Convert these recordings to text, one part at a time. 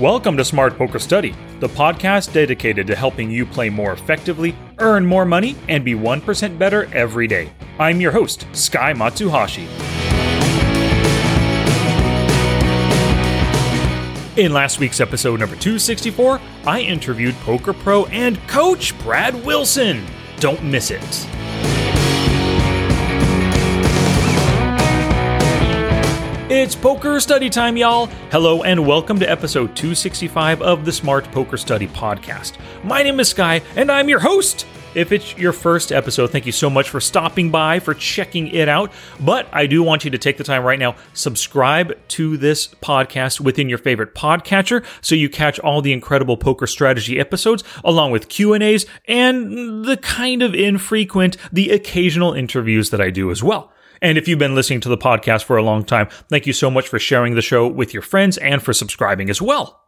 Welcome to Smart Poker Study, the podcast dedicated to helping you play more effectively, earn more money, and be 1% better every day. I'm your host, Sky Matsuhashi. In last week's episode number 264, I interviewed poker pro and coach Brad Wilson. Don't miss it. It's poker study time, y'all. Hello, and welcome to episode 265 of the Smart Poker Study podcast. My name is Sky, and I'm your host. If it's your first episode, thank you so much for stopping by, for checking it out. But I do want you to take the time right now, subscribe to this podcast within your favorite podcatcher so you catch all the incredible poker strategy episodes along with Q&As and the kind of infrequent, the occasional interviews that I do as well. And if you've been listening to the podcast for a long time, thank you so much for sharing the show with your friends and for subscribing as well.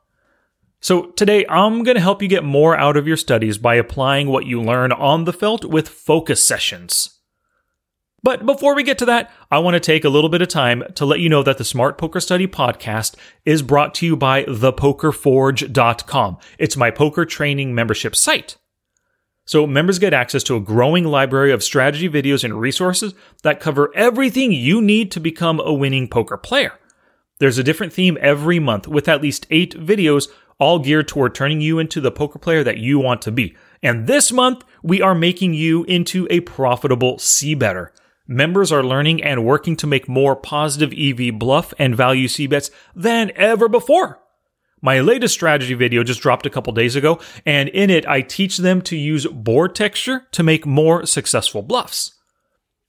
So, today I'm going to help you get more out of your studies by applying what you learn on the felt with focus sessions. But before we get to that, I want to take a little bit of time to let you know that the Smart Poker Study podcast is brought to you by thepokerforge.com. It's my poker training membership site. So members get access to a growing library of strategy videos and resources that cover everything you need to become a winning poker player. There's a different theme every month with at least eight videos all geared toward turning you into the poker player that you want to be. And this month, we are making you into a profitable C better. Members are learning and working to make more positive EV bluff and value C bets than ever before. My latest strategy video just dropped a couple days ago, and in it I teach them to use board texture to make more successful bluffs.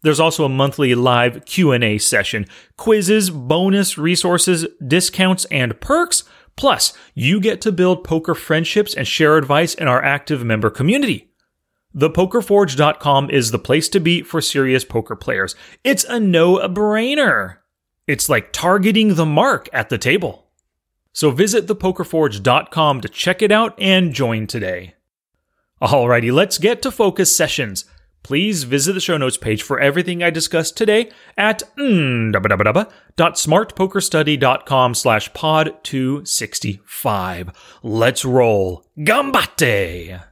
There's also a monthly live Q&A session, quizzes, bonus resources, discounts, and perks. Plus, you get to build poker friendships and share advice in our active member community. ThePokerForge.com is the place to be for serious poker players. It's a no-brainer. It's like targeting the mark at the table. So visit thepokerforge.com to check it out and join today. Alrighty, let's get to focus sessions. Please visit the show notes page for everything I discussed today at mm, slash pod 265. Let's roll. Gambate!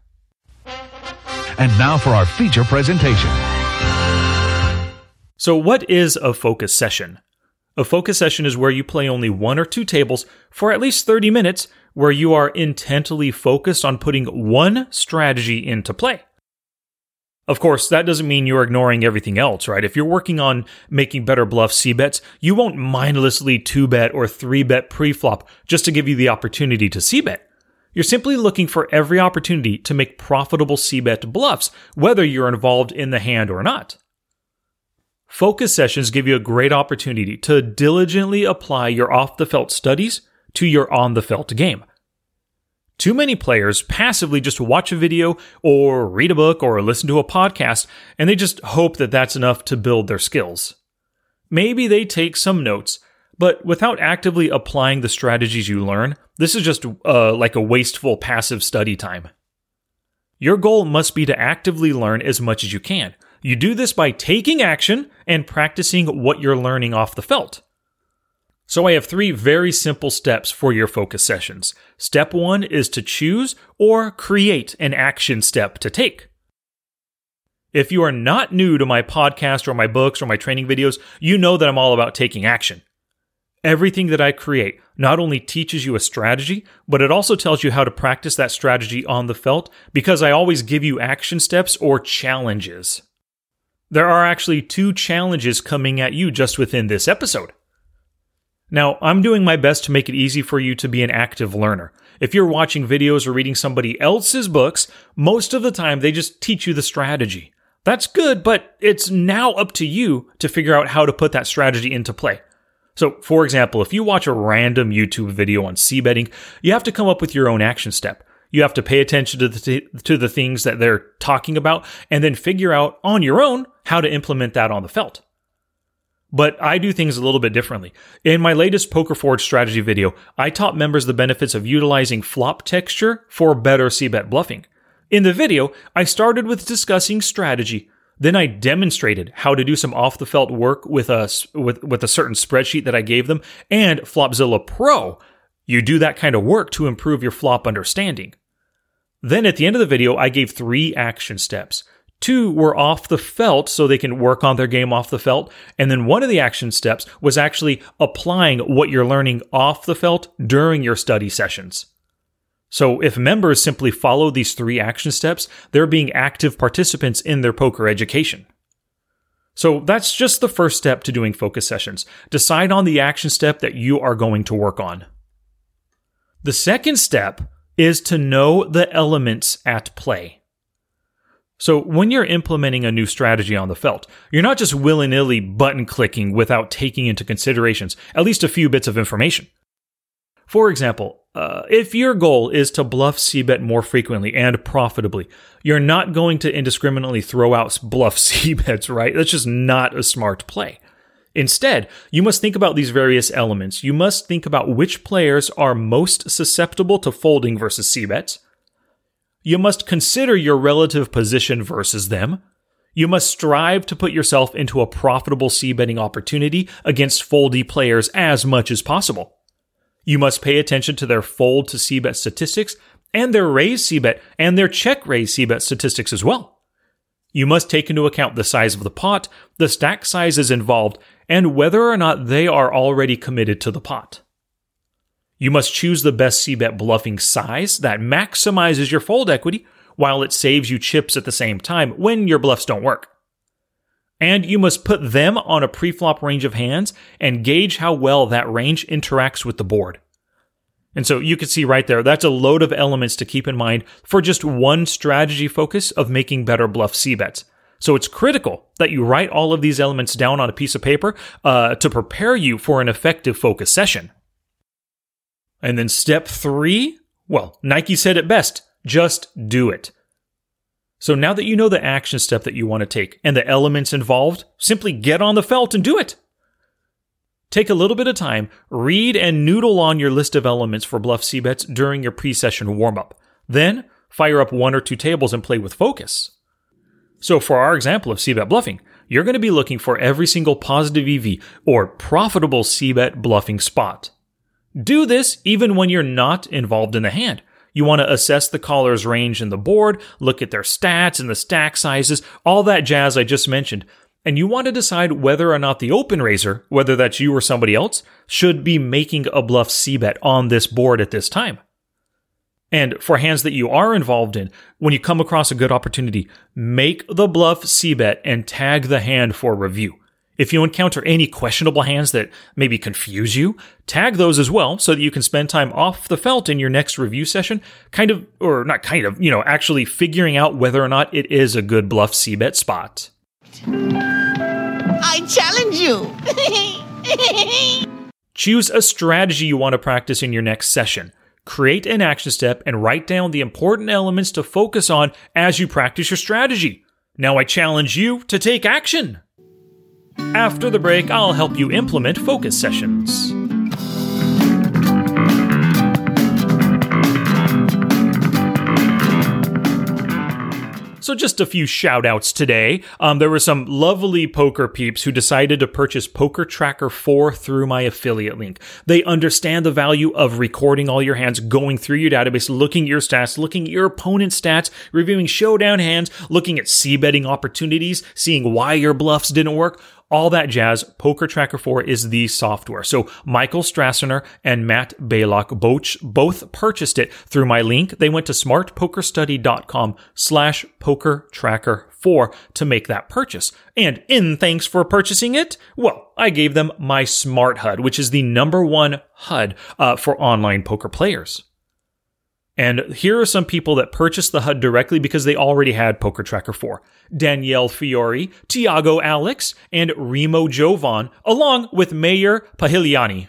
And now for our feature presentation. So, what is a focus session? A focus session is where you play only one or two tables for at least 30 minutes, where you are intently focused on putting one strategy into play. Of course, that doesn't mean you're ignoring everything else, right? If you're working on making better bluff C bets, you won't mindlessly 2 bet or 3 bet pre-flop just to give you the opportunity to C bet. You're simply looking for every opportunity to make profitable C bet bluffs, whether you're involved in the hand or not. Focus sessions give you a great opportunity to diligently apply your off the felt studies to your on the felt game. Too many players passively just watch a video or read a book or listen to a podcast and they just hope that that's enough to build their skills. Maybe they take some notes, but without actively applying the strategies you learn, this is just uh, like a wasteful passive study time. Your goal must be to actively learn as much as you can you do this by taking action and practicing what you're learning off the felt. So I have three very simple steps for your focus sessions. Step one is to choose or create an action step to take. If you are not new to my podcast or my books or my training videos, you know that I'm all about taking action. Everything that I create not only teaches you a strategy, but it also tells you how to practice that strategy on the felt because I always give you action steps or challenges. There are actually two challenges coming at you just within this episode. Now, I'm doing my best to make it easy for you to be an active learner. If you're watching videos or reading somebody else's books, most of the time they just teach you the strategy. That's good, but it's now up to you to figure out how to put that strategy into play. So, for example, if you watch a random YouTube video on c betting, you have to come up with your own action step. You have to pay attention to the, th- to the things that they're talking about and then figure out on your own how to implement that on the felt. But I do things a little bit differently. In my latest Poker Forge strategy video, I taught members the benefits of utilizing flop texture for better c-bet bluffing. In the video, I started with discussing strategy. Then I demonstrated how to do some off the felt work with a, with, with a certain spreadsheet that I gave them and Flopzilla Pro You do that kind of work to improve your flop understanding. Then at the end of the video, I gave three action steps. Two were off the felt so they can work on their game off the felt. And then one of the action steps was actually applying what you're learning off the felt during your study sessions. So if members simply follow these three action steps, they're being active participants in their poker education. So that's just the first step to doing focus sessions. Decide on the action step that you are going to work on. The second step is to know the elements at play. So when you're implementing a new strategy on the felt, you're not just willy-nilly button clicking without taking into considerations at least a few bits of information. For example, uh, if your goal is to bluff c-bet more frequently and profitably, you're not going to indiscriminately throw out bluff c-bets, right? That's just not a smart play. Instead, you must think about these various elements. You must think about which players are most susceptible to folding versus c-bets. You must consider your relative position versus them. You must strive to put yourself into a profitable c-betting opportunity against foldy players as much as possible. You must pay attention to their fold to c-bet statistics and their raise c-bet and their check raise c-bet statistics as well. You must take into account the size of the pot, the stack sizes involved, and whether or not they are already committed to the pot. You must choose the best c-bet bluffing size that maximizes your fold equity while it saves you chips at the same time when your bluffs don't work. And you must put them on a preflop range of hands and gauge how well that range interacts with the board. And so you can see right there, that's a load of elements to keep in mind for just one strategy focus of making better bluff C bets. So it's critical that you write all of these elements down on a piece of paper uh, to prepare you for an effective focus session. And then step three, well, Nike said it best just do it. So now that you know the action step that you want to take and the elements involved, simply get on the felt and do it. Take a little bit of time, read and noodle on your list of elements for bluff C bets during your pre session warm up. Then fire up one or two tables and play with focus. So, for our example of C bet bluffing, you're going to be looking for every single positive EV or profitable C bet bluffing spot. Do this even when you're not involved in the hand. You want to assess the caller's range in the board, look at their stats and the stack sizes, all that jazz I just mentioned. And you want to decide whether or not the open raiser, whether that's you or somebody else, should be making a bluff C bet on this board at this time. And for hands that you are involved in, when you come across a good opportunity, make the bluff C bet and tag the hand for review. If you encounter any questionable hands that maybe confuse you, tag those as well so that you can spend time off the felt in your next review session, kind of, or not kind of, you know, actually figuring out whether or not it is a good bluff C bet spot. I challenge you! Choose a strategy you want to practice in your next session. Create an action step and write down the important elements to focus on as you practice your strategy. Now I challenge you to take action. After the break, I'll help you implement focus sessions. So, just a few shout outs today. Um, there were some lovely poker peeps who decided to purchase Poker Tracker 4 through my affiliate link. They understand the value of recording all your hands, going through your database, looking at your stats, looking at your opponent's stats, reviewing showdown hands, looking at c betting opportunities, seeing why your bluffs didn't work all that jazz. Poker Tracker 4 is the software. So Michael Strassner and Matt Baylock both, both purchased it through my link. They went to smartpokerstudy.com slash poker tracker 4 to make that purchase. And in thanks for purchasing it, well, I gave them my Smart HUD, which is the number one HUD uh, for online poker players. And here are some people that purchased the HUD directly because they already had Poker Tracker 4. Danielle Fiore, Tiago Alex, and Remo Jovan, along with Mayor Pahiliani.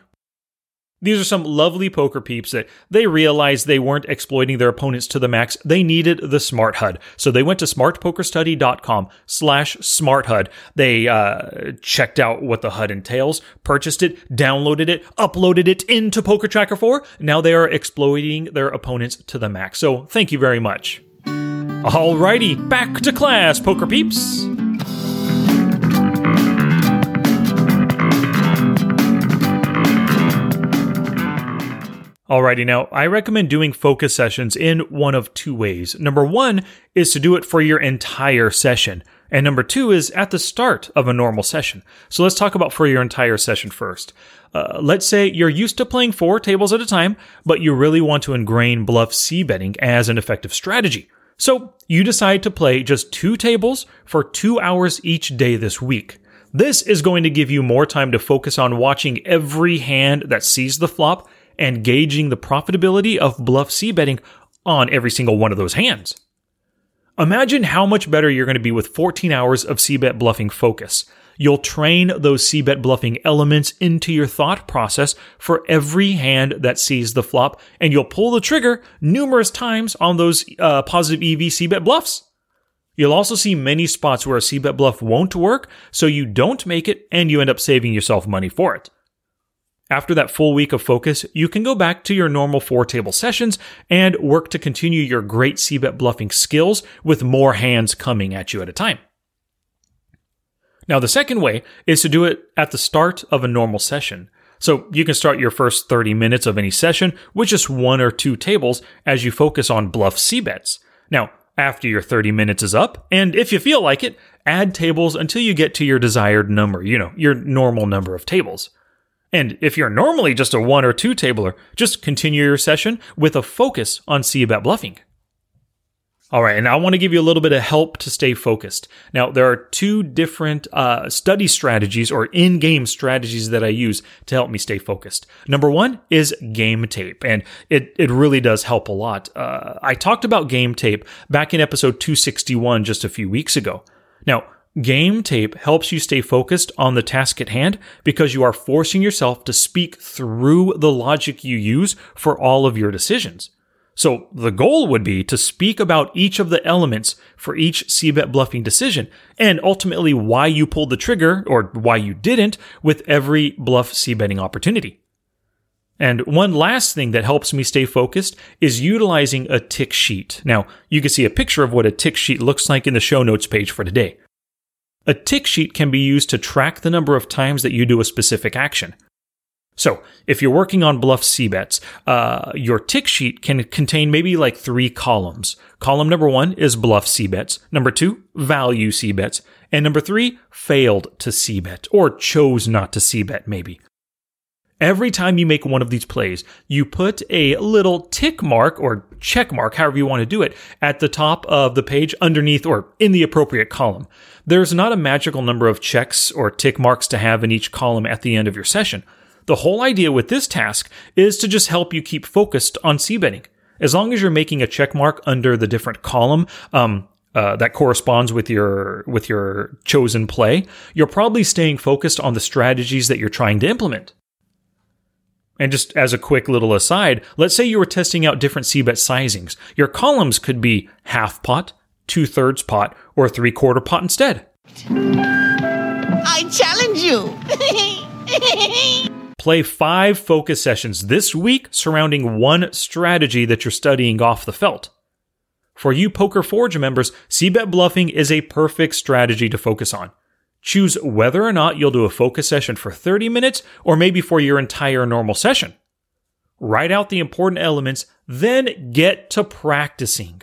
These are some lovely poker peeps that they realized they weren't exploiting their opponents to the max. They needed the smart HUD. So they went to smartpokerstudy.com slash smart HUD. They uh, checked out what the HUD entails, purchased it, downloaded it, uploaded it into Poker Tracker 4. Now they are exploiting their opponents to the max. So thank you very much. Alrighty, back to class, poker peeps. Alrighty, now I recommend doing focus sessions in one of two ways. Number one is to do it for your entire session. And number two is at the start of a normal session. So let's talk about for your entire session first. Uh, let's say you're used to playing four tables at a time, but you really want to ingrain bluff C betting as an effective strategy. So you decide to play just two tables for two hours each day this week. This is going to give you more time to focus on watching every hand that sees the flop and gauging the profitability of bluff C betting on every single one of those hands. Imagine how much better you're going to be with 14 hours of C bet bluffing focus. You'll train those C bet bluffing elements into your thought process for every hand that sees the flop, and you'll pull the trigger numerous times on those uh, positive EV C bet bluffs. You'll also see many spots where a C bet bluff won't work, so you don't make it and you end up saving yourself money for it. After that full week of focus, you can go back to your normal four table sessions and work to continue your great CBET bluffing skills with more hands coming at you at a time. Now, the second way is to do it at the start of a normal session. So you can start your first 30 minutes of any session with just one or two tables as you focus on bluff CBETs. Now, after your 30 minutes is up, and if you feel like it, add tables until you get to your desired number, you know, your normal number of tables. And if you're normally just a one or two tabler, just continue your session with a focus on C bet bluffing. All right, and I want to give you a little bit of help to stay focused. Now, there are two different uh, study strategies or in game strategies that I use to help me stay focused. Number one is game tape, and it, it really does help a lot. Uh, I talked about game tape back in episode 261 just a few weeks ago. Now, Game tape helps you stay focused on the task at hand because you are forcing yourself to speak through the logic you use for all of your decisions. So the goal would be to speak about each of the elements for each c-bet bluffing decision and ultimately why you pulled the trigger or why you didn't with every bluff c-betting opportunity. And one last thing that helps me stay focused is utilizing a tick sheet. Now, you can see a picture of what a tick sheet looks like in the show notes page for today. A tick sheet can be used to track the number of times that you do a specific action. So, if you're working on bluff C bets, uh, your tick sheet can contain maybe like three columns. Column number one is bluff C bets. Number two, value C bets. And number three, failed to C bet or chose not to C bet maybe. Every time you make one of these plays, you put a little tick mark or check mark, however you want to do it, at the top of the page underneath or in the appropriate column. There's not a magical number of checks or tick marks to have in each column at the end of your session. The whole idea with this task is to just help you keep focused on C betting. As long as you're making a check mark under the different column, um, uh, that corresponds with your with your chosen play, you're probably staying focused on the strategies that you're trying to implement. And just as a quick little aside, let's say you were testing out different c-bet sizings. Your columns could be half pot, two thirds pot, or three quarter pot instead. I challenge you! Play five focus sessions this week surrounding one strategy that you're studying off the felt. For you Poker Forge members, c-bet bluffing is a perfect strategy to focus on. Choose whether or not you'll do a focus session for 30 minutes or maybe for your entire normal session. Write out the important elements, then get to practicing.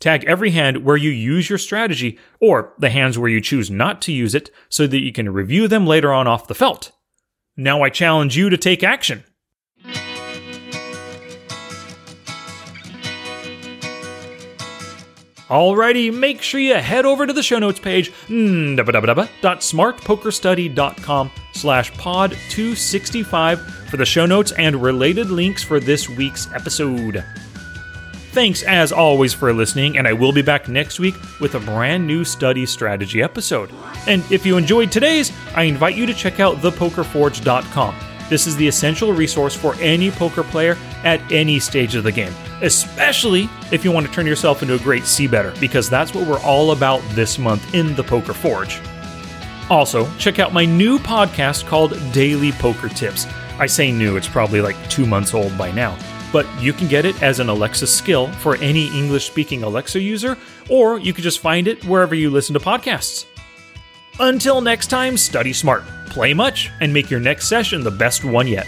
Tag every hand where you use your strategy or the hands where you choose not to use it so that you can review them later on off the felt. Now I challenge you to take action. Alrighty, make sure you head over to the show notes page, mm, www.smartpokerstudy.com slash pod 265 for the show notes and related links for this week's episode. Thanks as always for listening, and I will be back next week with a brand new study strategy episode. And if you enjoyed today's, I invite you to check out thepokerforge.com. This is the essential resource for any poker player at any stage of the game, especially if you want to turn yourself into a great C better, because that's what we're all about this month in the Poker Forge. Also, check out my new podcast called Daily Poker Tips. I say new, it's probably like two months old by now, but you can get it as an Alexa skill for any English speaking Alexa user, or you can just find it wherever you listen to podcasts. Until next time, study smart, play much, and make your next session the best one yet.